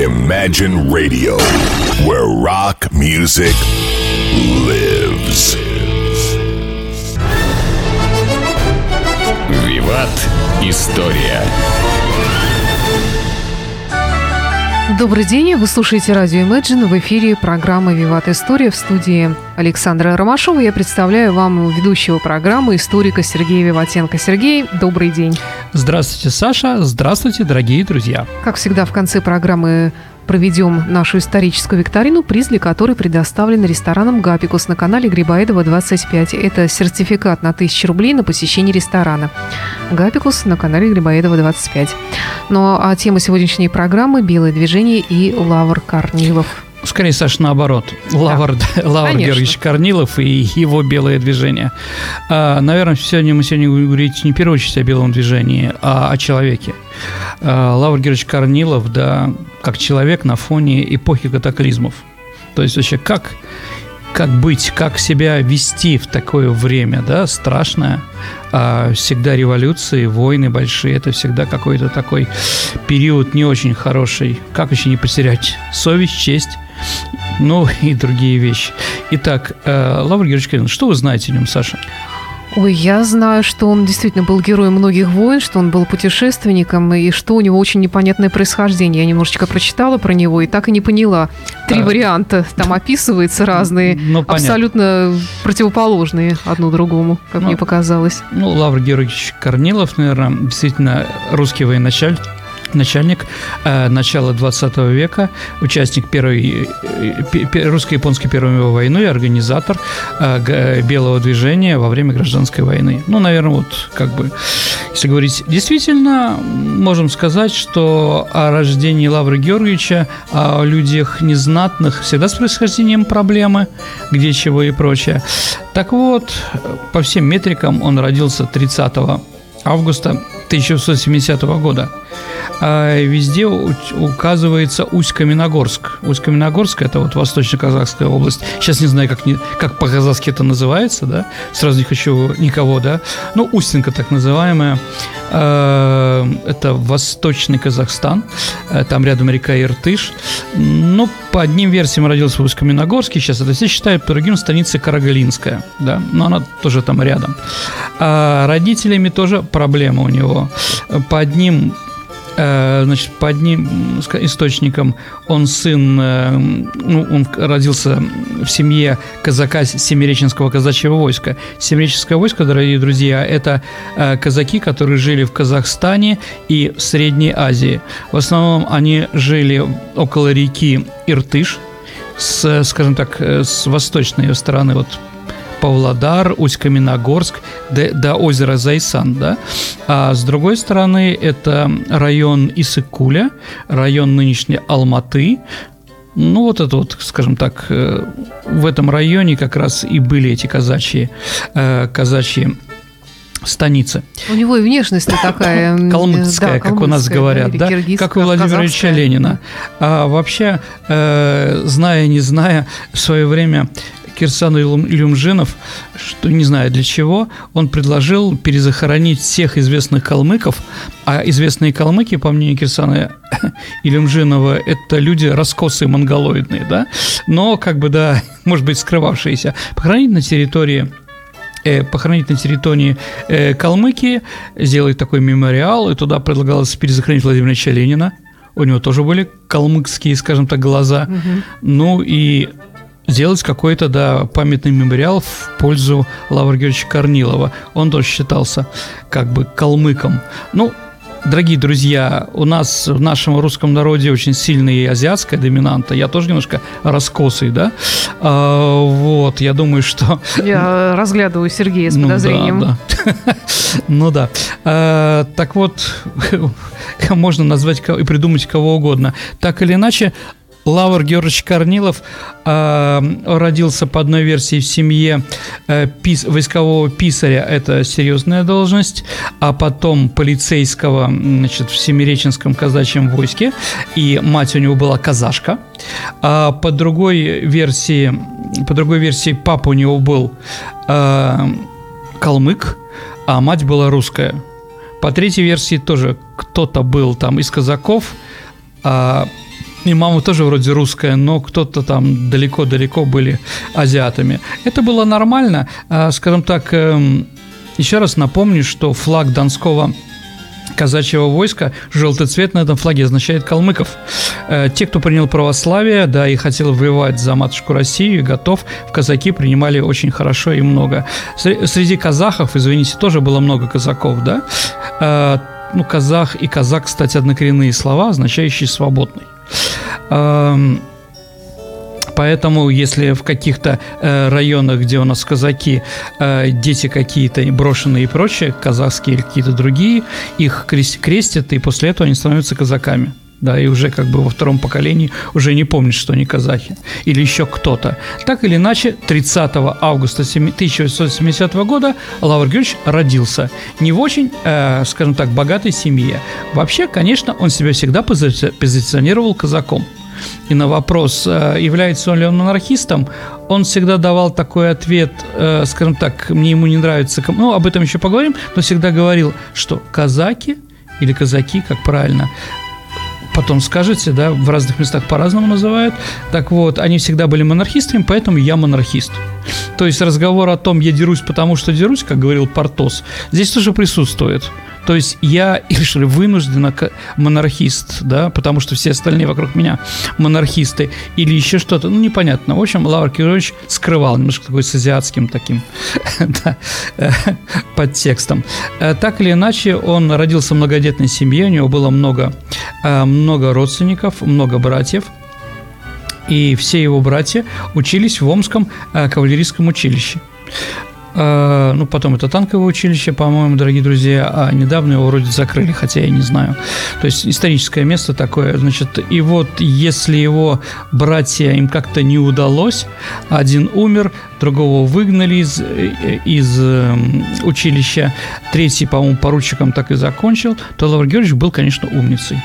Imagine Radio, where rock music lives. Виват. История. Добрый день, вы слушаете радио Imagine. В эфире программа «Виват История» в студии Александра Ромашова. Я представляю вам ведущего программы историка Сергея Виватенко. Сергей, добрый день. Здравствуйте, Саша. Здравствуйте, дорогие друзья. Как всегда, в конце программы проведем нашу историческую викторину, приз для которой предоставлен рестораном «Гапикус» на канале Грибоедова 25. Это сертификат на 1000 рублей на посещение ресторана. «Гапикус» на канале Грибоедова 25. Ну а тема сегодняшней программы «Белое движение» и Лавр Корнилов. Скорее, Саша, наоборот. Лавр, да. Лавр Георгиевич Корнилов и его белое движение. А, наверное, сегодня мы сегодня будем говорить не в первую очередь о белом движении, а о человеке. А, Лавр Георгиевич Корнилов, да, как человек на фоне эпохи катаклизмов. То есть вообще как как быть, как себя вести в такое время, да, страшное. А всегда революции, войны большие, это всегда какой-то такой период не очень хороший. Как еще не потерять совесть, честь, ну и другие вещи. Итак, э, Лавр Георгиевич что вы знаете о нем, Саша? Ой, я знаю, что он действительно был героем многих войн, что он был путешественником, и что у него очень непонятное происхождение. Я немножечко прочитала про него и так и не поняла. Три а... варианта там описываются разные, ну, абсолютно противоположные одно другому, как ну, мне показалось. Ну, Лавр Георгиевич Корнилов, наверное, действительно русский военачальник, начальник э, начала 20 века, участник первой э, русско-японской Первой мировой войны, организатор э, белого движения во время гражданской войны. Ну, наверное, вот как бы, если говорить действительно, можем сказать, что о рождении Лавры Георгиевича, о людях незнатных всегда с происхождением проблемы, где чего и прочее. Так вот, по всем метрикам он родился 30 августа 1970 года. А везде указывается Усть-Каменогорск. Усть-Каменогорск – это вот Восточно-Казахская область. Сейчас не знаю, как, не, как по-казахски это называется, да? Сразу не хочу никого, да? Ну, Устинка так называемая. А, это Восточный Казахстан. Э, там рядом река Иртыш. Ну, по одним версиям родился в Усть-Каменогорске. Сейчас это все считают, по другим станица Карагалинская, да? Но она тоже там рядом. А родителями тоже проблема у него. По одним Э, значит, по одним источникам он сын, э, ну, он родился в семье казака Семиреченского казачьего войска. Семиреченское войско, дорогие друзья, это э, казаки, которые жили в Казахстане и в Средней Азии. В основном они жили около реки Иртыш, с, скажем так, с восточной ее стороны, вот Павлодар, Усть-Каменогорск до, до озера Зайсан, да. А с другой стороны, это район Исыкуля, район нынешней Алматы, ну, вот это вот, скажем так, э, в этом районе как раз и были эти казачьи, э, казачьи станицы. У него и внешность такая... Калмыцкая, да, как у нас говорят, да? Как у Владимира Ильича Ленина. А вообще, э, зная, не зная, в свое время Кирсан Илюмжинов, что не знаю для чего, он предложил перезахоронить всех известных калмыков, а известные калмыки, по мнению Кирсана Илюмжинова, это люди раскосые монголоидные, да, но как бы, да, может быть, скрывавшиеся. Похоронить на территории э, похоронить на территории э, Калмыкии, сделать такой мемориал, и туда предлагалось перезахоронить Владимира Ильича Ленина. У него тоже были калмыкские, скажем так, глаза. Угу. Ну и сделать какой-то, да, памятный мемориал в пользу Лавра Георгиевича Корнилова. Он тоже считался как бы калмыком. Ну, Дорогие друзья, у нас в нашем русском народе очень сильная азиатская доминанта. Я тоже немножко раскосый, да? А, вот, я думаю, что... Я разглядываю Сергея с ну, подозрением. Да, да. Ну да. А, так вот, можно назвать и придумать кого угодно. Так или иначе, Лавр Георгиевич Корнилов э, родился по одной версии в семье э, пис, войскового писаря, это серьезная должность, а потом полицейского значит, в Семиреченском казачьем войске, и мать у него была казашка. А по другой версии, по другой версии папа у него был э, калмык, а мать была русская. По третьей версии тоже кто-то был там из казаков, а и мама тоже вроде русская, но кто-то там далеко-далеко были азиатами. Это было нормально. А, скажем так, эм, еще раз напомню, что флаг Донского казачьего войска, желтый цвет на этом флаге означает калмыков. Э, те, кто принял православие, да, и хотел воевать за матушку Россию, готов, в казаки принимали очень хорошо и много. Среди казахов, извините, тоже было много казаков, да. Э, ну, казах и казак, кстати, однокоренные слова, означающие «свободный». Эм, поэтому, если в каких-то э, районах, где у нас казаки, э, дети какие-то брошенные и прочее, казахские или какие-то другие, их крестят, и после этого они становятся казаками. Да, и уже как бы во втором поколении уже не помнят, что они казахи. Или еще кто-то. Так или иначе, 30 августа 1870 года Лавр Георгиевич родился. Не в очень, э, скажем так, богатой семье. Вообще, конечно, он себя всегда позиционировал казаком. И на вопрос, э, является он ли он монархистом, он всегда давал такой ответ, э, скажем так, мне ему не нравится, ну, об этом еще поговорим, но всегда говорил, что казаки или казаки, как правильно, потом скажете, да, в разных местах по-разному называют. Так вот, они всегда были монархистами, поэтому я монархист. То есть разговор о том, я дерусь, потому что дерусь, как говорил Портос, здесь тоже присутствует. То есть я, ли, вынужденно монархист, да, потому что все остальные вокруг меня монархисты, или еще что-то, ну, непонятно. В общем, Лавр Кирович скрывал немножко такой с азиатским таким да, подтекстом. Э, так или иначе, он родился в многодетной семье, у него было много, э, много родственников, много братьев, и все его братья учились в Омском кавалерийском училище. А, ну, потом это танковое училище, по-моему, дорогие друзья, а недавно его вроде закрыли, хотя я не знаю. То есть историческое место такое, значит, и вот если его братья им как-то не удалось, один умер, другого выгнали из, из эм, училища, третий, по-моему, поручиком так и закончил, то Лавр Георгиевич был, конечно, умницей.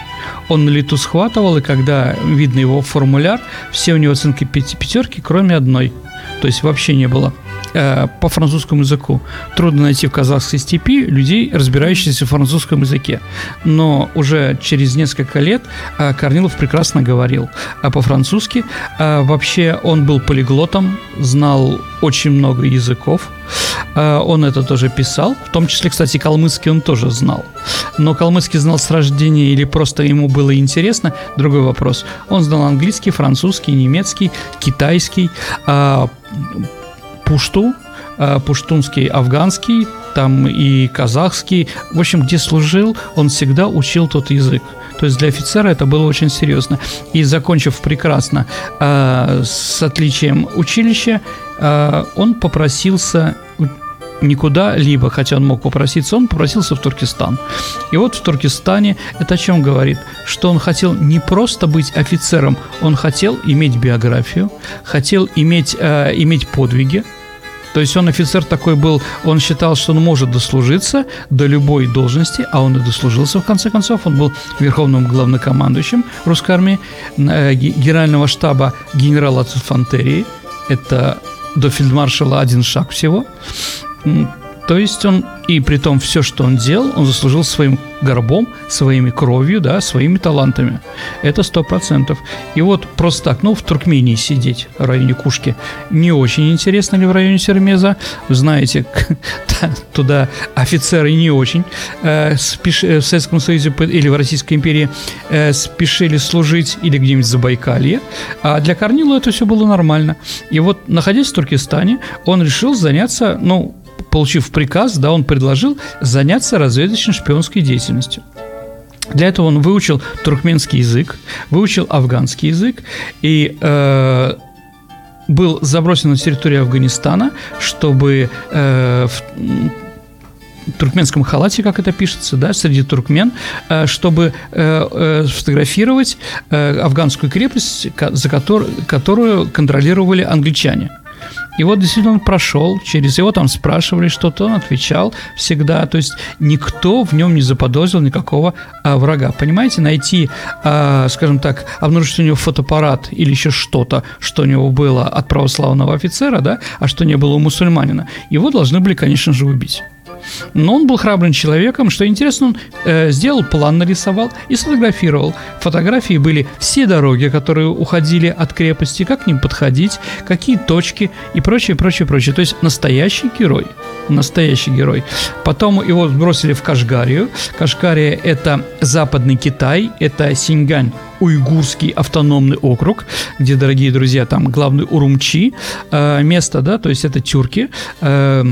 Он на лету схватывал, и когда видно его формуляр, все у него оценки пятерки, кроме одной. То есть вообще не было – Э, по французскому языку. Трудно найти в казахской степи людей, разбирающихся в французском языке. Но уже через несколько лет э, Корнилов прекрасно говорил а по-французски. Э, вообще он был полиглотом, знал очень много языков. Он это тоже писал. В том числе, кстати, калмыцкий он тоже знал. Но калмыцкий знал с рождения или просто ему было интересно, другой вопрос. Он знал английский, французский, немецкий, китайский, пушту, э, пуштунский, афганский, там и казахский. В общем, где служил, он всегда учил тот язык. То есть для офицера это было очень серьезно. И закончив прекрасно э, с отличием училища, э, он попросился никуда либо, хотя он мог попроситься, он попросился в Туркестан. И вот в Туркестане это о чем говорит? Что он хотел не просто быть офицером, он хотел иметь биографию, хотел иметь, э, иметь подвиги, то есть он офицер такой был, он считал, что он может дослужиться до любой должности, а он и дослужился в конце концов. Он был верховным главнокомандующим русской армии, э, генерального штаба генерала инфантерии. Это до фельдмаршала один шаг всего. То есть он, и при том все, что он делал, он заслужил своим горбом, своими кровью, да, своими талантами. Это сто процентов. И вот просто так, ну, в Туркмении сидеть, в районе Кушки, не очень интересно ли в районе Сермеза? Знаете, туда офицеры не очень э, спеш... в Советском Союзе или в Российской империи э, спешили служить, или где-нибудь в Забайкалье. А для Корнила это все было нормально. И вот, находясь в Туркестане, он решил заняться, ну, получив приказ, да, он предложил заняться разведочно-шпионской деятельностью. Для этого он выучил туркменский язык, выучил афганский язык и э, был забросен на территорию Афганистана, чтобы э, в туркменском халате, как это пишется, да, среди туркмен, э, чтобы э, э, сфотографировать афганскую крепость, за которую контролировали англичане. И вот действительно он прошел, через его там спрашивали что-то, он отвечал всегда. То есть никто в нем не заподозрил никакого а, врага. Понимаете, найти, а, скажем так, обнаружить у него фотоаппарат или еще что-то, что у него было от православного офицера, да, а что не было у мусульманина, его должны были, конечно же, убить. Но он был храбрым человеком. Что интересно, он э, сделал план, нарисовал и сфотографировал. Фотографии были все дороги, которые уходили от крепости, как к ним подходить, какие точки и прочее, прочее, прочее. То есть настоящий герой. Настоящий герой. Потом его сбросили в Кашгарию. Кашгария – это западный Китай, это Синьгань, уйгурский автономный округ, где, дорогие друзья, там главный Урумчи, э, место, да, то есть это тюрки, э,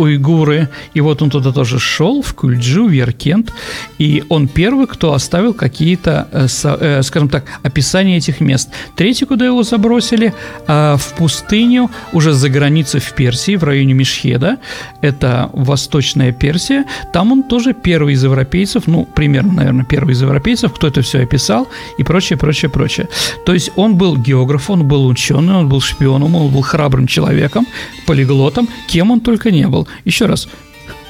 уйгуры. И вот он туда тоже шел, в Кульджу, в Яркент. И он первый, кто оставил какие-то, э, э, скажем так, описания этих мест. Третий, куда его забросили, э, в пустыню, уже за границей в Персии, в районе Мишхеда. Это Восточная Персия. Там он тоже первый из европейцев, ну, примерно, наверное, первый из европейцев, кто это все описал и прочее, прочее, прочее. То есть он был географ, он был ученый, он был шпионом, он был храбрым человеком, полиглотом, кем он только не был. Еще раз,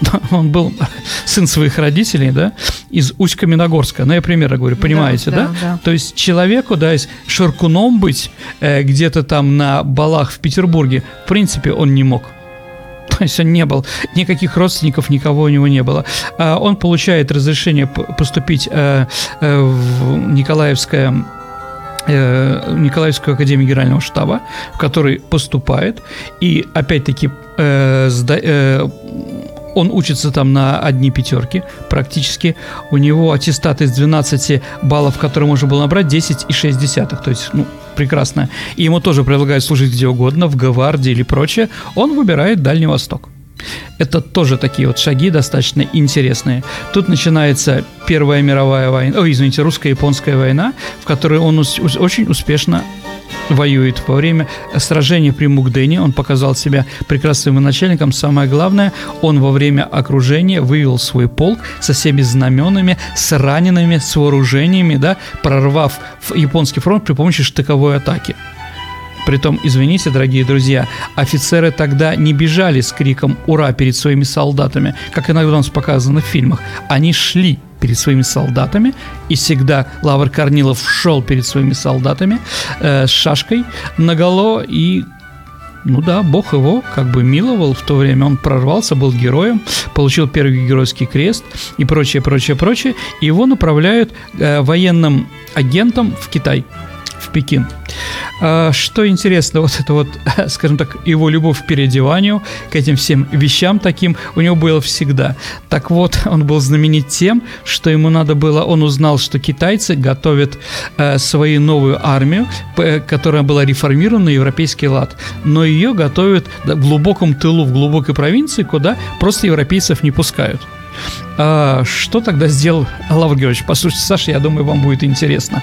он был сын своих родителей, да, из Усть-Каменогорска. Ну, я примерно говорю, понимаете, да? да? да, да. То есть человеку, да, из Шаркуном быть э, где-то там на балах в Петербурге, в принципе, он не мог. То есть он не был, никаких родственников, никого у него не было. А он получает разрешение поступить э, э, в Николаевское Николаевскую академию генерального штаба, в который поступает, и опять-таки э, э, он учится там на одни пятерки практически. У него аттестат из 12 баллов, которые можно было набрать, 10,6. То есть, ну, прекрасно. И ему тоже предлагают служить где угодно, в гвардии или прочее. Он выбирает Дальний Восток. Это тоже такие вот шаги достаточно интересные. Тут начинается Первая мировая война, ой, извините, русско-японская война, в которой он очень успешно воюет. Во время сражения при Мукдене он показал себя прекрасным начальником. Самое главное, он во время окружения вывел свой полк со всеми знаменами, с ранеными, с вооружениями, да, прорвав японский фронт при помощи штыковой атаки. Притом, извините, дорогие друзья, офицеры тогда не бежали с криком «Ура!» перед своими солдатами, как иногда у нас показано в фильмах. Они шли перед своими солдатами, и всегда Лавр Корнилов шел перед своими солдатами э, с шашкой наголо, и ну да, Бог его как бы миловал в то время, он прорвался, был героем, получил первый геройский крест и прочее, прочее, прочее. И его направляют э, военным агентом в Китай, в Пекин. А, что интересно, вот это вот, скажем так, его любовь к переодеванию, к этим всем вещам таким, у него было всегда. Так вот, он был знаменит тем, что ему надо было, он узнал, что китайцы готовят э, свою новую армию, которая была реформирована на европейский лад, но ее готовят в глубоком тылу, в глубокой провинции, куда просто европейцев не пускают. А, что тогда сделал Лавр Георгиевич? Послушайте, Саша, я думаю, вам будет интересно.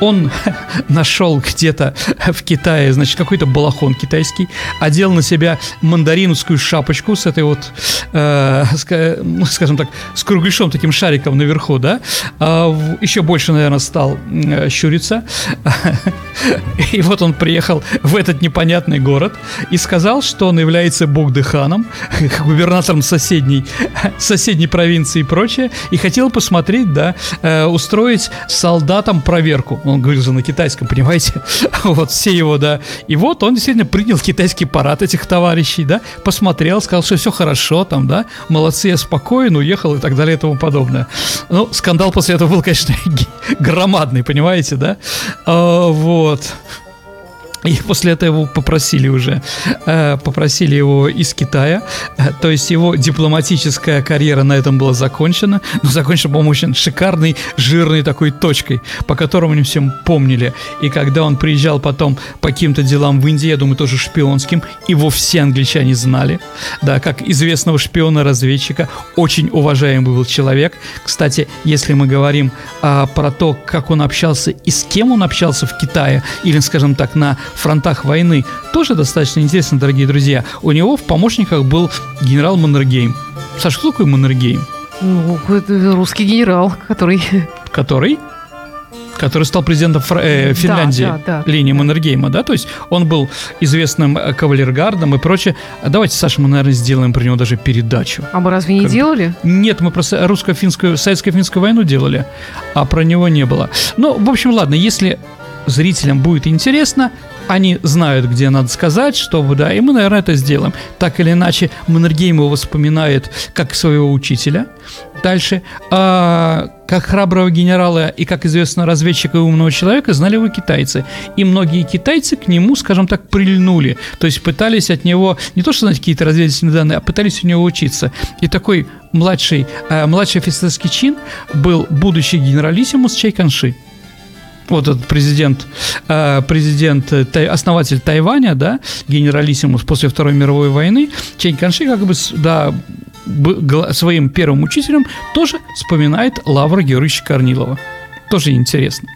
Он нашел где-то в Китае, значит, какой-то балахон китайский, одел на себя мандариновскую шапочку с этой вот, э, ну, скажем так, с кругляшом таким шариком наверху, да, а, еще больше, наверное, стал э, щуриться. И вот он приехал в этот непонятный город и сказал, что он является Бугдыханом, губернатором соседней, соседней провинции и прочее, и хотел посмотреть, да, э, устроить солдатам проверку. Он говорил же на китайском, понимаете? вот все его, да. И вот он действительно принял китайский парад этих товарищей, да, посмотрел, сказал, что все хорошо там, да, молодцы, я спокоен, уехал и так далее и тому подобное. Ну, скандал после этого был, конечно, громадный, понимаете, да? А, вот. И после этого его попросили уже, э, попросили его из Китая, э, то есть его дипломатическая карьера на этом была закончена, но закончена, по-моему, очень шикарной, жирной такой точкой, по которому они всем помнили. И когда он приезжал потом по каким-то делам в Индии, я думаю, тоже шпионским, его все англичане знали, да, как известного шпиона-разведчика, очень уважаемый был человек. Кстати, если мы говорим а, про то, как он общался и с кем он общался в Китае, или, скажем так, на фронтах войны, тоже достаточно интересно, дорогие друзья. У него в помощниках был генерал Маннергейм. Саша, кто такой Маннергейм? Ну, это русский генерал, который... Который? который стал президентом Фр- э, Финляндии, да, да, да. линии Маннергейма, да, то есть он был известным э, кавалергардом и прочее. Давайте, Саша, мы, наверное, сделаем про него даже передачу. А мы разве не как... делали? Нет, мы просто русско-финскую, советско-финскую войну делали, а про него не было. Ну, в общем, ладно, если зрителям будет интересно, они знают, где надо сказать, чтобы, да, и мы, наверное, это сделаем. Так или иначе, Маннергейм его вспоминает как своего учителя. Дальше, а, как храброго генерала и, как известно, разведчика и умного человека знали его китайцы. И многие китайцы к нему, скажем так, прильнули. То есть пытались от него не то, что знать какие-то разведывательные данные, а пытались у него учиться. И такой младший, э, младший офицерский чин был будущий генералиссимус Чай Канши вот этот президент, э, президент, э, основатель Тайваня, да, генералиссимус после Второй мировой войны, Чэнь Канши как бы, да, своим первым учителем тоже вспоминает Лавра Георгиевича Корнилова. Тоже интересно.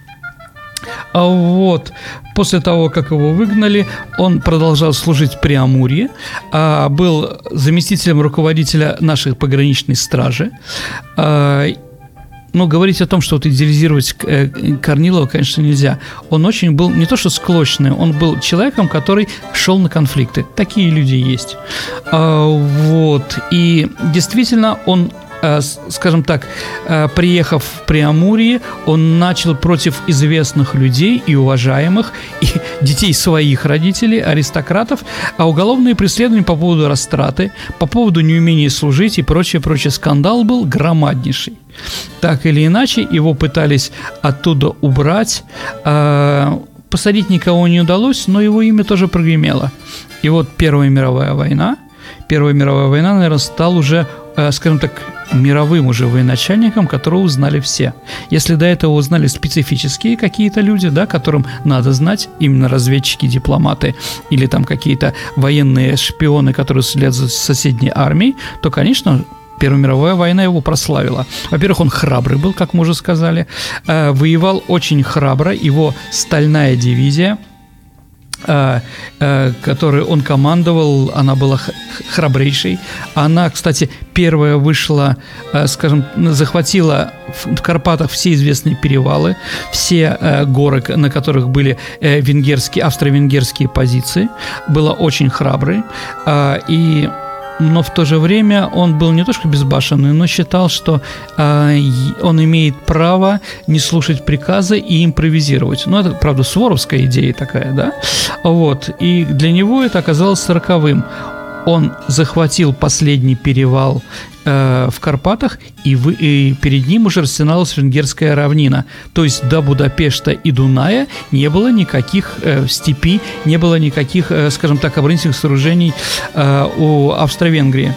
А вот после того, как его выгнали, он продолжал служить при Амурье, а был заместителем руководителя нашей пограничной стражи а, но говорить о том, что вот идеализировать э, Корнилова, конечно, нельзя. Он очень был не то что склочный, он был человеком, который шел на конфликты. Такие люди есть. А, вот. И действительно, он скажем так, э, приехав в Преамурье, он начал против известных людей и уважаемых, и детей своих родителей, аристократов, а уголовные преследования по поводу растраты, по поводу неумения служить и прочее, прочее. Скандал был громаднейший. Так или иначе, его пытались оттуда убрать, э, посадить никого не удалось, но его имя тоже прогремело. И вот Первая мировая война, Первая мировая война, наверное, стал уже, скажем так, мировым уже военачальником, которого узнали все. Если до этого узнали специфические какие-то люди, да, которым надо знать, именно разведчики, дипломаты или там какие-то военные шпионы, которые следят за соседней армией, то, конечно, Первая мировая война его прославила. Во-первых, он храбрый был, как мы уже сказали, э, воевал очень храбро, его стальная дивизия – Э, э, которой он командовал, она была храбрейшей. Она, кстати, первая вышла, э, скажем, захватила в Карпатах все известные перевалы, все горы, на которых были венгерские, австро-венгерские позиции. Была очень храброй. И но в то же время он был не то что безбашенный, но считал, что э, он имеет право не слушать приказы и импровизировать. Ну, это, правда, суворовская идея такая, да? Вот. И для него это оказалось сороковым он захватил последний перевал э, в Карпатах, и, вы, и перед ним уже растянулась венгерская равнина. То есть до Будапешта и Дуная не было никаких э, степи, не было никаких, э, скажем так, оборонительных сооружений э, у Австро-Венгрии.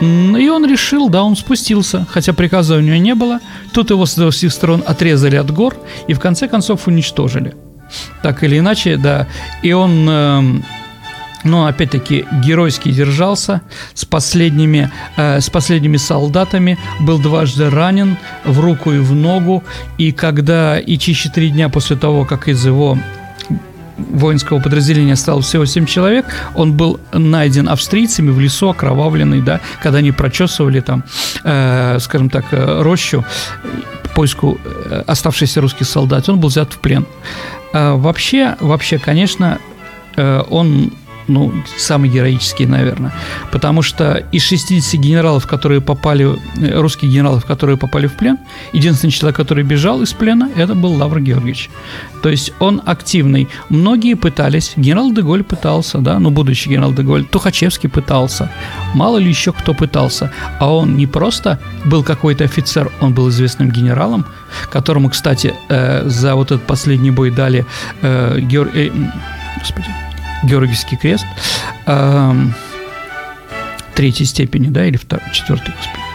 И он решил, да, он спустился, хотя приказа у него не было. Тут его с всех сторон отрезали от гор и в конце концов уничтожили. Так или иначе, да. И он э, но опять-таки геройски держался с последними, э, с последними солдатами, был дважды ранен в руку и в ногу, и когда и чище три дня после того, как из его воинского подразделения осталось всего 7 человек, он был найден австрийцами в лесу, окровавленный, да, когда они прочесывали там, э, скажем так, э, рощу по поиску э, оставшихся русских солдат, он был взят в плен. Э, вообще, вообще, конечно, э, он ну, самый героический, наверное. Потому что из 60 генералов, которые попали, э, русских генералов, которые попали в плен, единственный человек, который бежал из плена, это был Лавр Георгиевич. То есть он активный. Многие пытались, генерал Деголь пытался, да, ну, будущий генерал Деголь, Тухачевский пытался, мало ли еще кто пытался. А он не просто был какой-то офицер, он был известным генералом, которому, кстати, э, за вот этот последний бой дали э, Георг... Э, господи, Георгиевский крест э, третьей степени, да, или второй, четвертой, господи.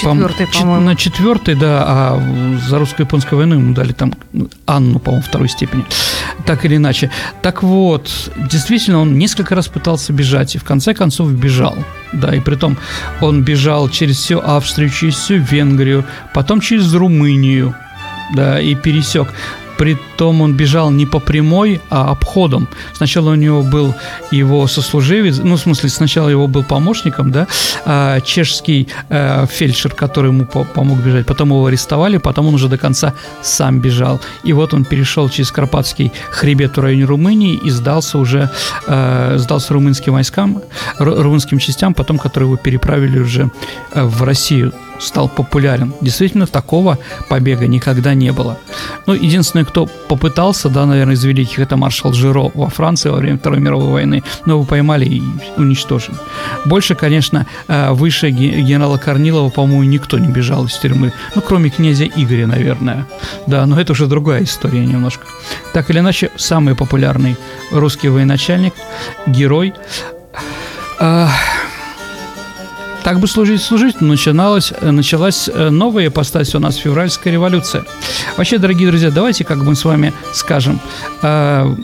Четвертый, по, моему На четвертой, да, а за русско-японскую войну ему дали там Анну, по-моему, второй степени. Так или иначе. Так вот, действительно, он несколько раз пытался бежать, и в конце концов бежал. Да, и при том он бежал через всю Австрию, через всю Венгрию, потом через Румынию, да, и пересек. Притом он бежал не по прямой, а обходом. Сначала у него был его сослуживец, ну, в смысле, сначала его был помощником, да, а, чешский а, фельдшер, который ему по помог бежать. Потом его арестовали, потом он уже до конца сам бежал. И вот он перешел через Карпатский хребет в районе Румынии и сдался уже, а, сдался румынским войскам, румынским частям, потом, которые его переправили уже в Россию стал популярен. Действительно, такого побега никогда не было. Ну, единственный, кто попытался, да, наверное, из великих, это маршал Жиро во Франции во время Второй мировой войны, но его поймали и уничтожили. Больше, конечно, э, выше генерала Корнилова, по-моему, никто не бежал из тюрьмы, ну, кроме князя Игоря, наверное. Да, но это уже другая история немножко. Так или иначе, самый популярный русский военачальник, герой. Так бы служить, служить, начиналась, началась э, новая ипостась у нас, февральская революция. Вообще, дорогие друзья, давайте как мы с вами скажем, э,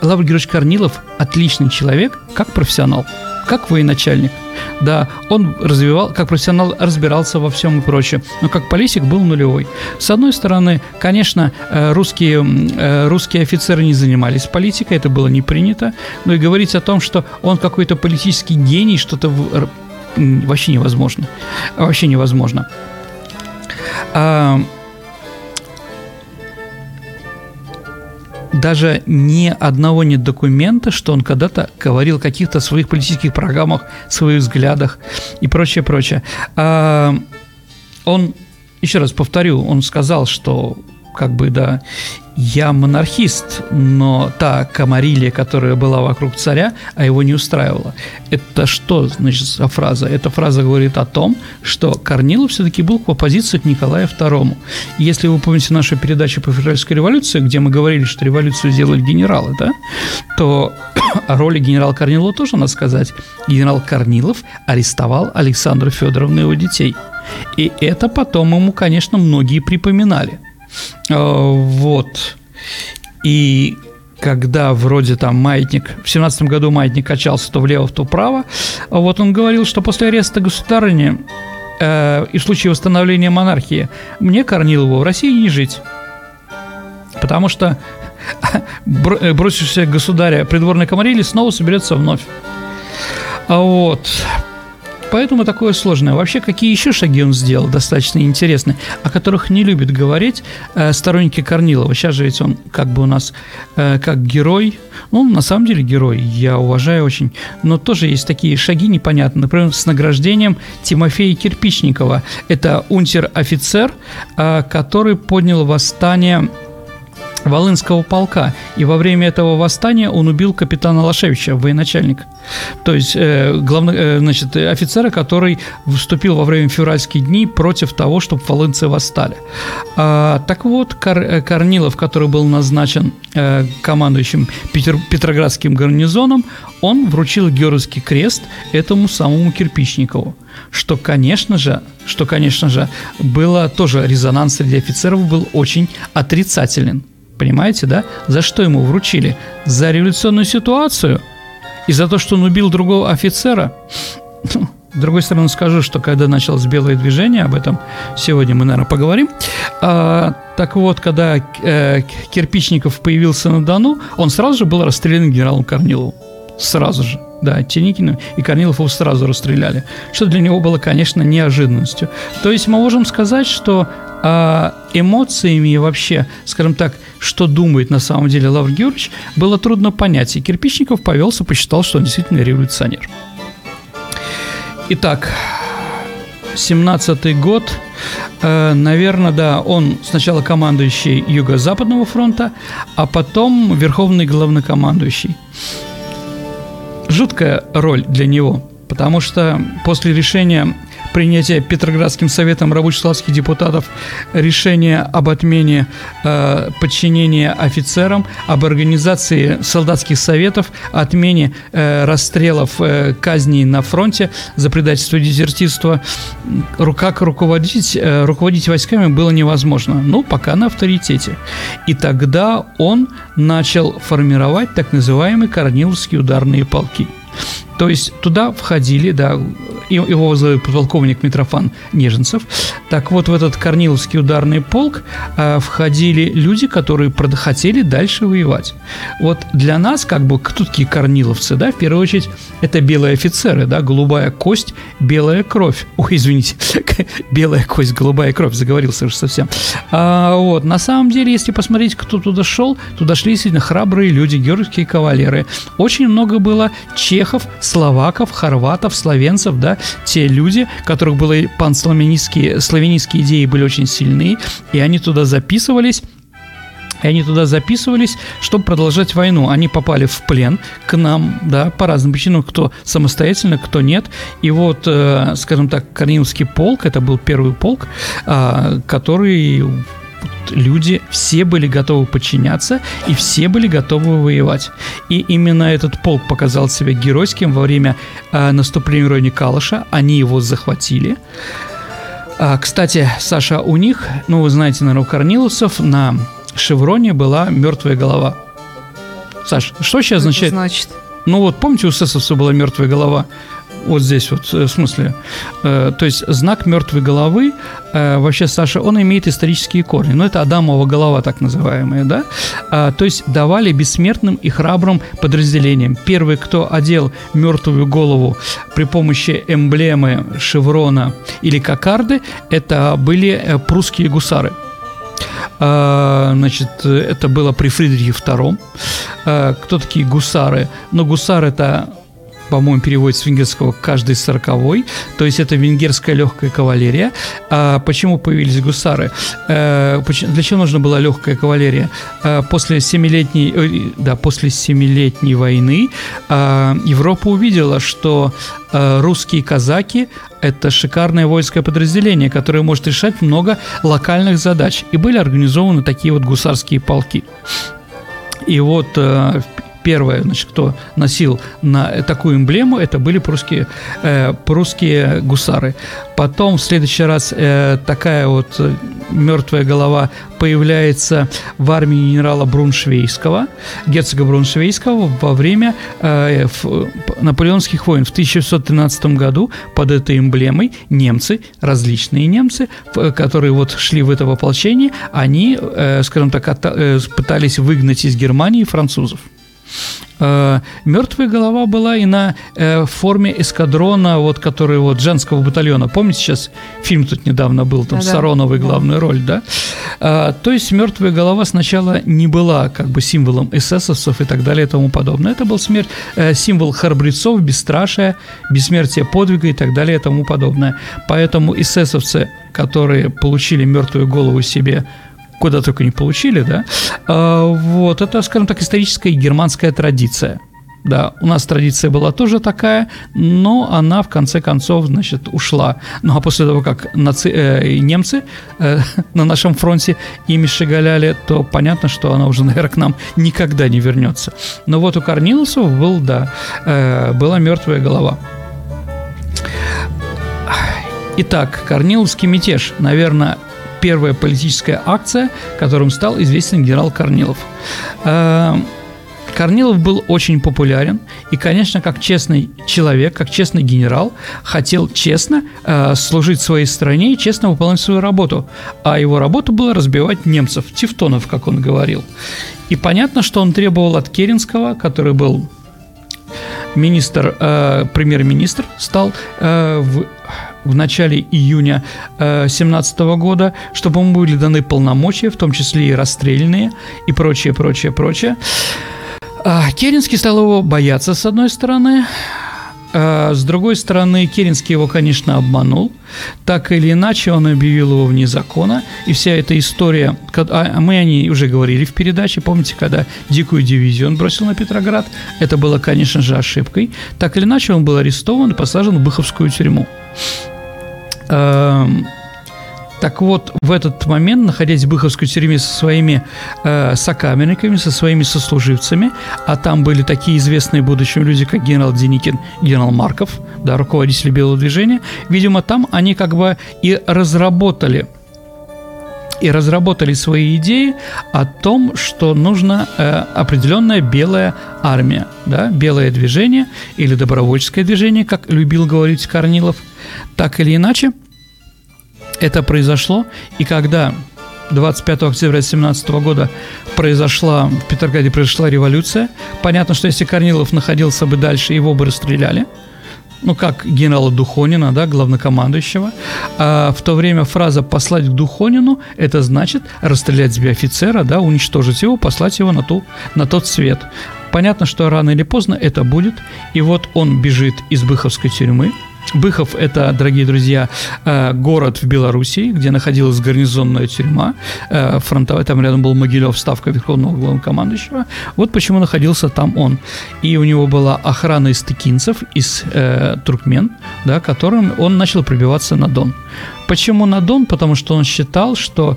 Лавр Георгиевич Корнилов отличный человек, как профессионал, как военачальник. Да, он развивал, как профессионал разбирался во всем и прочее, но как политик был нулевой. С одной стороны, конечно, э, русские, э, русские офицеры не занимались политикой, это было не принято, но и говорить о том, что он какой-то политический гений, что-то вообще невозможно. Вообще невозможно. А, даже ни одного нет документа, что он когда-то говорил о каких-то своих политических программах, своих взглядах и прочее, прочее. А, он, еще раз повторю, он сказал, что как бы, да, я монархист, но та комарилия, которая была вокруг царя, а его не устраивала. Это что, значит, за фраза? Эта фраза говорит о том, что Корнилов все-таки был в оппозиции к Николаю II. Если вы помните нашу передачу по февральской революции, где мы говорили, что революцию сделали генералы, да, то о роли генерала Корнилова тоже надо сказать. Генерал Корнилов арестовал Александра Федоровну и его детей. И это потом ему, конечно, многие припоминали – вот. И когда вроде там маятник, в семнадцатом году маятник качался то влево, то вправо, вот он говорил, что после ареста государыни э, и в случае восстановления монархии мне, Корнилову, в России не жить. Потому что бросившийся государя придворной комарили снова соберется вновь. А вот. Поэтому такое сложное. Вообще, какие еще шаги он сделал, достаточно интересные, о которых не любят говорить э, сторонники Корнилова. Сейчас же ведь он как бы у нас э, как герой. Ну, на самом деле герой, я уважаю очень. Но тоже есть такие шаги непонятные. Например, с награждением Тимофея Кирпичникова. Это унтер-офицер, э, который поднял восстание Волынского полка. И во время этого восстания он убил капитана Лашевича, военачальника. То есть, э, главный, э, значит, офицера, который выступил во время февральских дней против того, чтобы волынцы восстали. А, так вот, Кор, э, Корнилов, который был назначен э, командующим Петр, Петроградским гарнизоном, он вручил Георгиевский крест этому самому Кирпичникову. Что, конечно же, что, конечно же, было тоже резонанс среди офицеров был очень отрицателен. Понимаете, да? За что ему вручили? За революционную ситуацию? И за то, что он убил другого офицера? С другой стороны, скажу, что когда началось белое движение, об этом сегодня мы, наверное, поговорим. А, так вот, когда э, Кирпичников появился на Дону, он сразу же был расстрелян генералом Корниловым. Сразу же. Да, Теникина и Корнилов его сразу расстреляли, что для него было, конечно, неожиданностью. То есть мы можем сказать, что а, эмоциями и вообще, скажем так, что думает на самом деле Лавр Георгиевич, было трудно понять. И Кирпичников повелся, посчитал, что он действительно революционер. Итак, 17-й год, э, наверное, да, он сначала командующий Юго-Западного фронта, а потом верховный главнокомандующий жуткая роль для него, потому что после решения принятия Петроградским советом рабочих славских депутатов решения об отмене э, подчинения офицерам, об организации солдатских советов, отмене э, расстрелов, э, казней на фронте за предательство и дезертирство. Как руководить, э, руководить войсками было невозможно. Ну, пока на авторитете. И тогда он начал формировать так называемые корниловские ударные полки. То есть туда входили, да, его возглавил подполковник Митрофан Неженцев. Так вот, в этот Корниловский ударный полк э, входили люди, которые хотели дальше воевать. Вот для нас, как бы, кто такие корниловцы, да, в первую очередь, это белые офицеры, да, голубая кость, белая кровь. Ой, извините, белая кость, голубая кровь, заговорился уже совсем. А, вот, на самом деле, если посмотреть, кто туда шел, туда шли действительно храбрые люди, георгиевские кавалеры. Очень много было чехов, словаков, хорватов, словенцев, да, те люди, которых были панславянистские славянистские идеи были очень сильны, и они туда записывались, и они туда записывались, чтобы продолжать войну. Они попали в плен к нам, да, по разным причинам, кто самостоятельно, кто нет. И вот, э, скажем так, Корниловский полк, это был первый полк, э, который люди все были готовы подчиняться и все были готовы воевать. И именно этот полк показал себя геройским во время э, наступления Рони Калыша. Они его захватили. А, кстати, Саша, у них, ну, вы знаете, наверное, у Корниловцев на шевроне была мертвая голова. Саш, что сейчас Что это означает? значит? Ну вот, помните, у эсэсовца была мертвая голова? Вот здесь вот, э, в смысле. Э, то есть знак мертвой головы, э, вообще, Саша, он имеет исторические корни. Ну, это Адамова голова, так называемая, да? А, то есть давали бессмертным и храбрым подразделениям. Первый, кто одел мертвую голову при помощи эмблемы, шеврона или кокарды, это были э, прусские гусары. А, Значит, это было при Фридрихе II. А, Кто такие гусары? Ну, гусар это по-моему, переводится с венгерского «каждый сороковой», то есть это венгерская легкая кавалерия. А почему появились гусары? Э, Для чего нужна была легкая кавалерия? Э, После семилетней, ой, да, после семилетней войны э, Европа увидела, что э, русские казаки – это шикарное воинское подразделение, которое может решать много локальных задач. И были организованы такие вот гусарские полки. И вот э, первое, значит, кто носил на такую эмблему, это были прусские, э, прусские гусары. Потом в следующий раз э, такая вот э, мертвая голова появляется в армии генерала Бруншвейского, герцога Бруншвейского во время э, ф- наполеонских войн. В 1613 году под этой эмблемой немцы, различные немцы, в- которые вот шли в это ополчение, они, э, скажем так, ота- э, пытались выгнать из Германии французов. Мертвая голова была и на э, форме эскадрона, вот, который вот женского батальона. Помните, сейчас фильм тут недавно был, там Да-да. Сароновой главную роль, да? А, то есть мертвая голова сначала не была как бы символом эсэсовцев и так далее и тому подобное. Это был смерть, э, символ храбрецов, бесстрашия, бессмертия подвига и так далее и тому подобное. Поэтому эсэсовцы, которые получили мертвую голову себе куда только не получили, да, а, вот, это, скажем так, историческая германская традиция. Да, у нас традиция была тоже такая, но она в конце концов, значит, ушла. Ну а после того, как наци- э, немцы э, на нашем фронте ими шагаляли, то понятно, что она уже, наверное, к нам никогда не вернется. Но вот у Корниловцев был, да, э, была мертвая голова. Итак, Корниловский мятеж, наверное, первая политическая акция, которым стал известен генерал Корнилов. Э, Корнилов был очень популярен и, конечно, как честный человек, как честный генерал, хотел честно э, служить своей стране и честно выполнять свою работу. А его работа была разбивать немцев, тевтонов, как он говорил. И понятно, что он требовал от Керенского, который был министр, э, премьер-министр стал э, в, в начале июня 2017 года, чтобы ему были даны полномочия, в том числе и расстрельные, и прочее, прочее, прочее. А, Керенский стал его бояться, с одной стороны. А, С другой стороны, Керенский его, конечно, обманул. Так или иначе, он объявил его вне закона. И вся эта история, ко- а мы о ней уже говорили в передаче, помните, когда дикую дивизию он бросил на Петроград, это было, конечно же, ошибкой. Так или иначе, он был арестован и посажен в Быховскую тюрьму. Эм, Так вот, в этот момент, находясь в Быховской тюрьме со своими э, сокамерниками, со своими сослуживцами, а там были такие известные будущим люди, как генерал Деникин, генерал Марков, да, руководители Белого движения, видимо, там они как бы и разработали и разработали свои идеи о том, что нужна э, определенная белая армия, да, белое движение или добровольческое движение, как любил говорить Корнилов. Так или иначе, это произошло, и когда 25 октября 17 года произошла, в Петрограде произошла революция, понятно, что если Корнилов находился бы дальше, его бы расстреляли, ну, как генерала Духонина, да, главнокомандующего. А в то время фраза «послать к Духонину» – это значит расстрелять себе офицера, да, уничтожить его, послать его на, ту, на тот свет. Понятно, что рано или поздно это будет. И вот он бежит из Быховской тюрьмы, Быхов – это, дорогие друзья, э, город в Белоруссии, где находилась гарнизонная тюрьма, э, фронтовая, там рядом был Могилев, ставка Верховного Главнокомандующего. Вот почему находился там он. И у него была охрана из тыкинцев, из э, туркмен, да, которым он начал пробиваться на Дон. Почему на Дон? Потому что он считал, что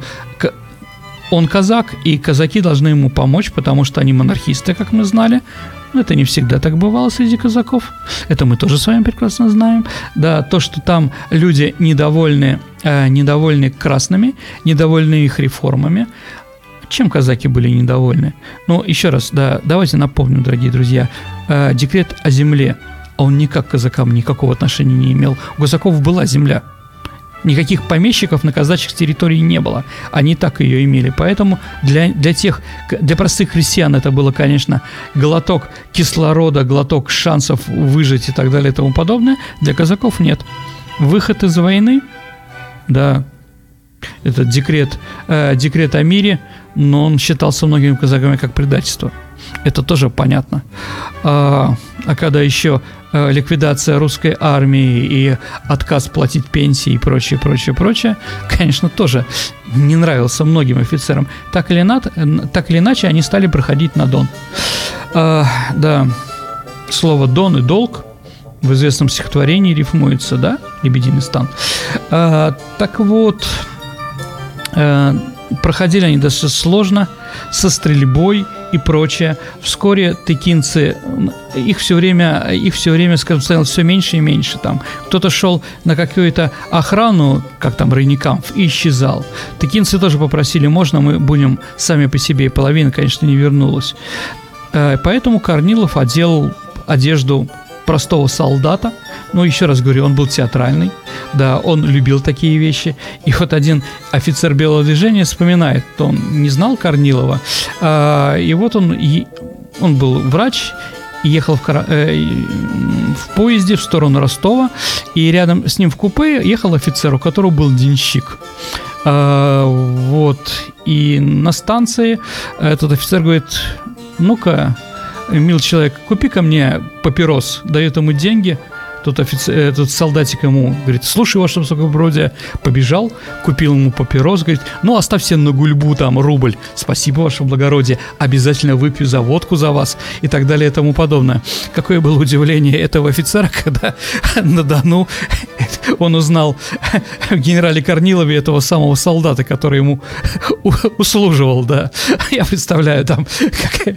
он казак, и казаки должны ему помочь, потому что они монархисты, как мы знали. Но это не всегда так бывало среди казаков. Это мы тоже с вами прекрасно знаем. Да, то, что там люди недовольны, э, недовольны красными, недовольны их реформами. Чем казаки были недовольны? Ну, еще раз, да, давайте напомним, дорогие друзья, э, декрет о земле, он никак к казакам никакого отношения не имел. У казаков была земля – никаких помещиков на казачьих территориях не было. Они так ее имели. Поэтому для, для тех, для простых крестьян это было, конечно, глоток кислорода, глоток шансов выжить и так далее и тому подобное. Для казаков нет. Выход из войны, да, этот декрет, э, декрет о мире, но он считался многими казаками как предательство. Это тоже понятно. А, а когда еще Э, ликвидация русской армии и отказ платить пенсии и прочее, прочее, прочее, конечно, тоже не нравился многим офицерам. Так или, на, так или иначе, они стали проходить на Дон. А, да, слово «дон» и «долг» в известном стихотворении рифмуется, да, «Лебединый стан». А, так вот, а, проходили они достаточно сложно, со стрельбой и прочее. Вскоре тыкинцы, их все время, их все время, скажем, становилось все меньше и меньше там. Кто-то шел на какую-то охрану, как там, Рейникамф, и исчезал. Тыкинцы тоже попросили, можно мы будем сами по себе, и половина, конечно, не вернулась. Э, поэтому Корнилов одел одежду простого солдата. Ну, еще раз говорю, он был театральный, да, он любил такие вещи. И вот один офицер белого движения вспоминает, он не знал Корнилова, а, и вот он, он был врач, ехал в, э, в поезде в сторону Ростова, и рядом с ним в купе ехал офицер, у которого был денщик. А, вот, и на станции этот офицер говорит, ну-ка, мил человек, купи ко мне папирос, дает ему деньги – Тот, офицер, этот солдатик ему говорит, слушай, ваше высокобродие, побежал, купил ему папирос, говорит, ну, оставьте на гульбу там рубль, спасибо, ваше благородие, обязательно выпью за водку за вас и так далее и тому подобное. Какое было удивление этого офицера, когда на Дону он узнал в генерале Корнилове этого самого солдата, который ему услуживал, да. Я представляю там, как,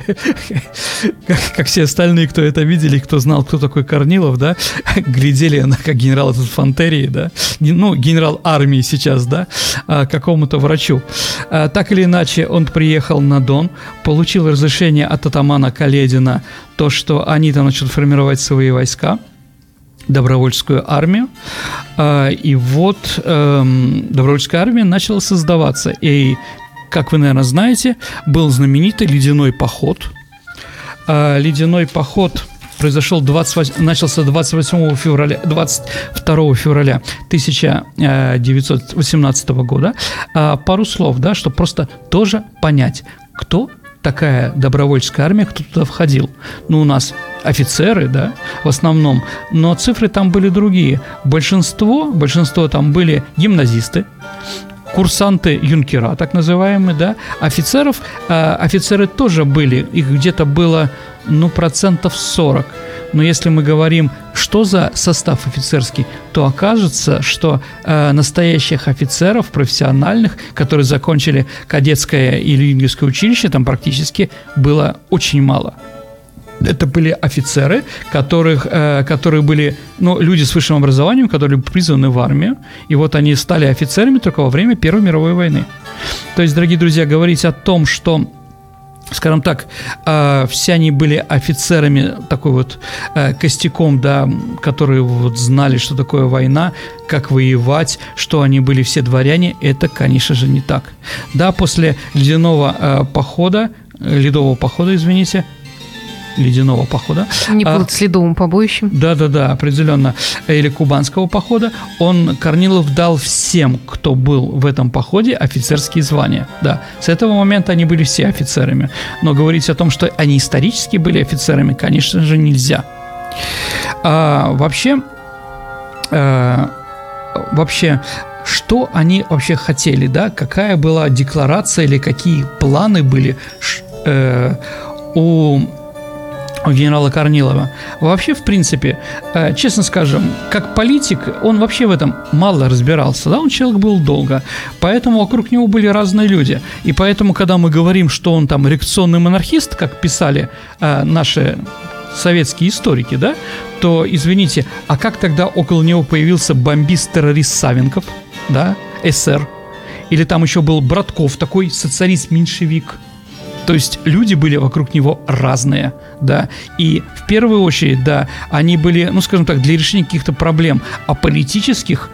как, как все остальные, кто это видели, кто знал, кто такой Корнилов, да, глядели на как генерал из инфантерии, да, ну, генерал армии сейчас, да, а, какому-то врачу. А, так или иначе, он приехал на Дон, получил разрешение от атамана Каледина, то, что они там начнут формировать свои войска, добровольческую армию. А, и вот эм, добровольческая армия начала создаваться. И, как вы, наверное, знаете, был знаменитый ледяной поход. Ледяной поход – произошел 28, начался 28 февраля, 22 февраля 1918 года. А, пару слов, да, чтобы просто тоже понять, кто такая добровольческая армия, кто туда входил. Ну, у нас офицеры, да, в основном, но цифры там были другие. Большинство, большинство там были гимназисты, курсанты юнкера, так называемые, да, офицеров, э, офицеры тоже были, их где-то было, ну, процентов 40. Но если мы говорим, что за состав офицерский, то окажется, что э, настоящих офицеров, профессиональных, которые закончили кадетское или юнгерское училище, там практически было очень мало это были офицеры, которых, э, которые были, ну, люди с высшим образованием, которые призваны в армию, и вот они стали офицерами только во время Первой мировой войны. То есть, дорогие друзья, говорить о том, что скажем так, э, все они были офицерами, такой вот э, костяком, да, которые вот знали, что такое война, как воевать, что они были все дворяне, это, конечно же, не так. Да, после ледяного э, похода, ледового похода, извините, ледяного похода. Не а, с ледовым побоищем. Да-да-да, определенно. Или кубанского похода. Он, Корнилов, дал всем, кто был в этом походе, офицерские звания. Да, с этого момента они были все офицерами. Но говорить о том, что они исторически были офицерами, конечно же, нельзя. А, вообще, э, вообще, что они вообще хотели, да, какая была декларация или какие планы были э, у генерала Корнилова. Вообще, в принципе, э, честно скажем, как политик, он вообще в этом мало разбирался. Да, он человек был долго, поэтому вокруг него были разные люди. И поэтому, когда мы говорим, что он там реакционный монархист, как писали э, наши советские историки, да, то, извините, а как тогда около него появился бомбист-террорист Савенков, да, СР? Или там еще был Братков, такой социалист-меньшевик – то есть люди были вокруг него разные, да, и в первую очередь, да, они были, ну, скажем так, для решения каких-то проблем, а политических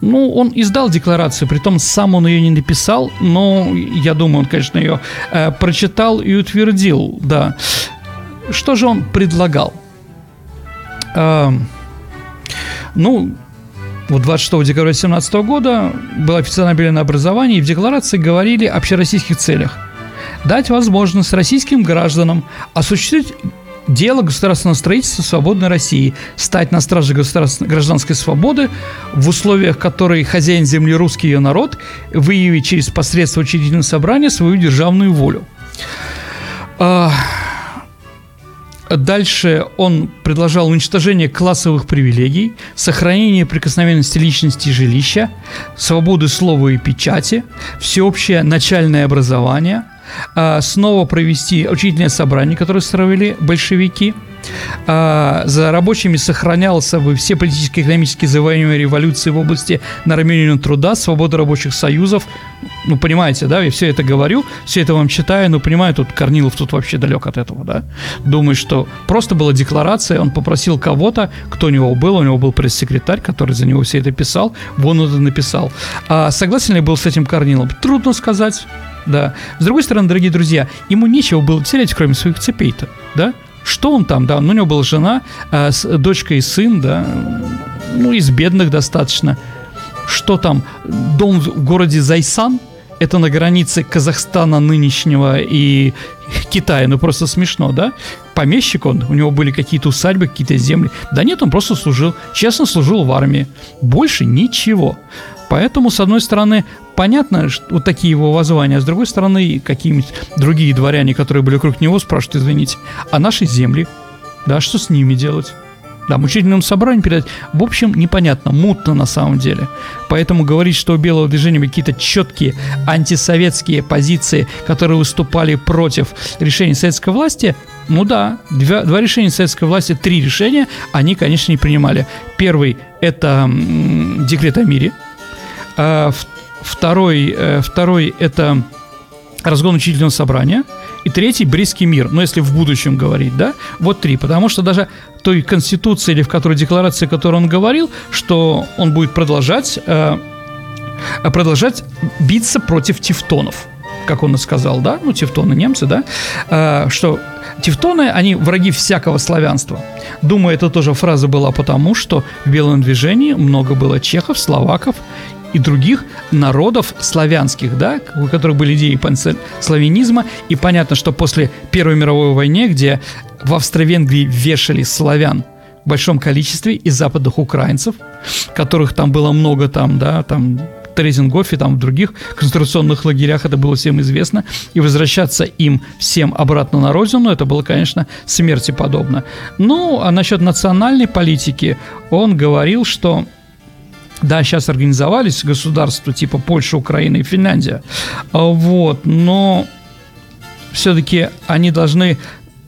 ну, он издал декларацию, при том сам он ее не написал, но я думаю, он, конечно, ее э, прочитал и утвердил, да. Что же он предлагал? Э, ну, вот 26 декабря 2017 года было официально объявлено образование, и в декларации говорили о общероссийских целях – дать возможность российским гражданам осуществить дело государственного строительства свободной России, стать на страже гражданской свободы в условиях, которые хозяин земли русский ее народ, выявить через посредство учредительного собрания свою державную волю. А, дальше он предложил уничтожение классовых привилегий, сохранение прикосновенности личности и жилища, свободы слова и печати, всеобщее начальное образование – снова провести учительное собрание, которое строили большевики. А, за рабочими сохранялся бы все политические и экономические завоевания революции в области нормирования труда, свободы рабочих союзов. Ну, понимаете, да, я все это говорю, все это вам читаю, но понимаю, тут Корнилов тут вообще далек от этого, да. Думаю, что просто была декларация, он попросил кого-то, кто у него был, у него был пресс-секретарь, который за него все это писал, вон он это написал. А согласен ли был с этим Корнилов? Трудно сказать да. С другой стороны, дорогие друзья, ему нечего было терять, кроме своих цепей-то, да? Что он там, да? Ну, у него была жена, э, с, дочка и сын, да, ну, из бедных достаточно. Что там? Дом в городе Зайсан, это на границе Казахстана нынешнего и Китая, ну просто смешно, да? Помещик он, у него были какие-то усадьбы, какие-то земли. Да нет, он просто служил, честно служил в армии. Больше ничего. Поэтому, с одной стороны, понятно, что вот такие его воззвания, а с другой стороны, какие-нибудь другие дворяне, которые были вокруг него, спрашивают, извините, а наши земли, да, что с ними делать? Да, учительному собранию передать. В общем, непонятно, мутно на самом деле. Поэтому говорить, что у Белого движения были какие-то четкие антисоветские позиции, которые выступали против решений советской власти, ну да, два, два решения советской власти, три решения они, конечно, не принимали. Первый – это м, декрет о мире – а, второй, э, второй – это разгон учительного собрания. И третий – Брестский мир. Но ну, если в будущем говорить, да? Вот три. Потому что даже той конституции или в которой декларации, о которой он говорил, что он будет продолжать, э, продолжать биться против тевтонов как он и сказал, да, ну, тевтоны немцы, да, э, что тевтоны, они враги всякого славянства. Думаю, это тоже фраза была потому, что в белом движении много было чехов, словаков и других народов славянских, да, у которых были идеи славянизма. И понятно, что после Первой мировой войны, где в Австро-Венгрии вешали славян в большом количестве из западных украинцев, которых там было много там, да, там Терезингофе, там в других концентрационных лагерях, это было всем известно, и возвращаться им всем обратно на родину, это было, конечно, смерти подобно. Ну, а насчет национальной политики он говорил, что да, сейчас организовались государства типа Польша, Украина и Финляндия. А, вот, но все-таки они должны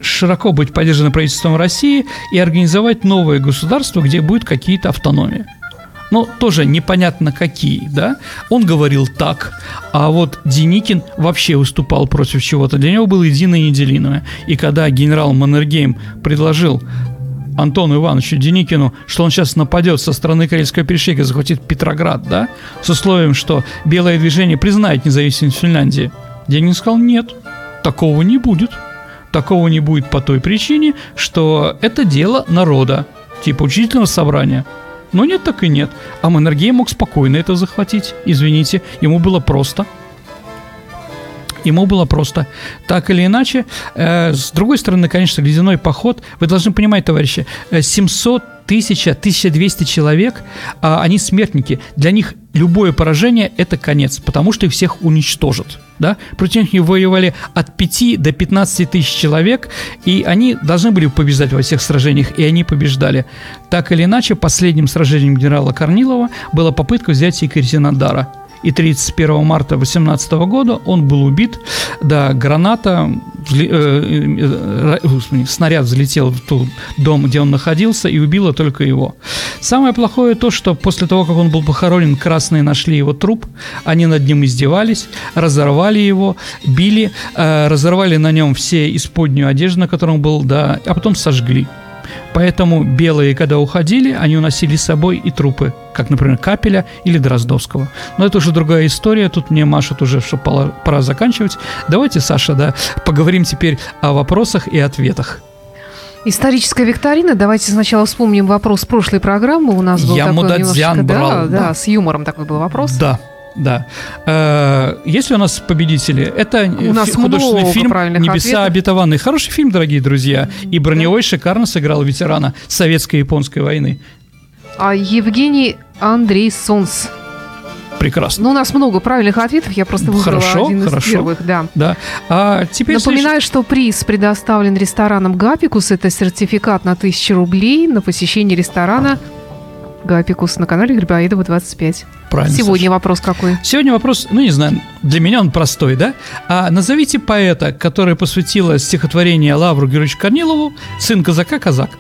широко быть поддержаны правительством России и организовать новое государство, где будет какие-то автономии. Но тоже непонятно какие, да? Он говорил так, а вот Деникин вообще выступал против чего-то. Для него было единое неделимое. И когда генерал Маннергейм предложил Антону Ивановичу Деникину, что он сейчас нападет со стороны Карельского перешейка, захватит Петроград, да, с условием, что белое движение признает независимость Финляндии. Деникин сказал, нет, такого не будет. Такого не будет по той причине, что это дело народа, типа учительного собрания. Но нет, так и нет. А Маннергейм мог спокойно это захватить. Извините, ему было просто – Ему было просто так или иначе. Э, с другой стороны, конечно, ледяной поход, вы должны понимать, товарищи, 700 э, тысяча, 1200 человек, а они смертники. Для них любое поражение – это конец, потому что их всех уничтожат. Да? Против них воевали от 5 до 15 тысяч человек, и они должны были побеждать во всех сражениях, и они побеждали. Так или иначе, последним сражением генерала Корнилова была попытка взять Екатеринодара – и 31 марта 18 года он был убит. Да, граната, взли, э, э, э, снаряд взлетел в тот дом, где он находился, и убило только его. Самое плохое то, что после того, как он был похоронен, красные нашли его труп, они над ним издевались, разорвали его, били, э, разорвали на нем все исподнюю одежду, на котором был, да, а потом сожгли. Поэтому белые, когда уходили, они уносили с собой и трупы, как, например, Капеля или Дроздовского. Но это уже другая история, тут мне машут уже, что пора, заканчивать. Давайте, Саша, да, поговорим теперь о вопросах и ответах. Историческая викторина. Давайте сначала вспомним вопрос прошлой программы. У нас был Я такой немножечко, брал, да, да. да, с юмором такой был вопрос. Да, да. Э, Есть ли у нас победители? Это У нас художественный много фильм «Небеса ответов. обетованные». Хороший фильм, дорогие друзья. И Броневой шикарно сыграл ветерана советско-японской войны. А Евгений Андрей Сонс. Прекрасно. Ну, у нас много правильных ответов. Я просто выбрала Хорошо, один из хорошо. первых, да. Да. А теперь Напоминаю, что приз предоставлен рестораном «Гапикус». Это сертификат на 1000 рублей на посещение ресторана «Гапикус» на канале Грибоедова 25. следующий- Правильно, Сегодня Саша. вопрос какой? Сегодня вопрос, ну не знаю, для меня он простой, да? А назовите поэта, который посвятила стихотворение Лавру Георгиевичу Корнилову «Сын казака, казак».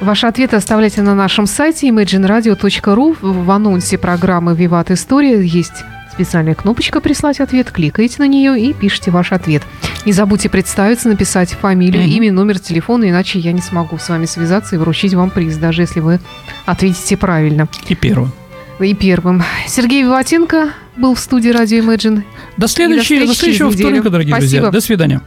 Ваши ответы оставляйте на нашем сайте imagineradio.ru. В анонсе программы «Виват История» есть специальная кнопочка «Прислать ответ». Кликаете на нее и пишите ваш ответ. Не забудьте представиться, написать фамилию, Мгм. имя, номер телефона, иначе я не смогу с вами связаться и вручить вам приз, даже если вы ответите правильно. И первым. И первым. Сергей Виватенко был в студии «Радио Imagine». До, следующей, встречи до следующего вторника, дорогие друзья. Спасибо. До свидания.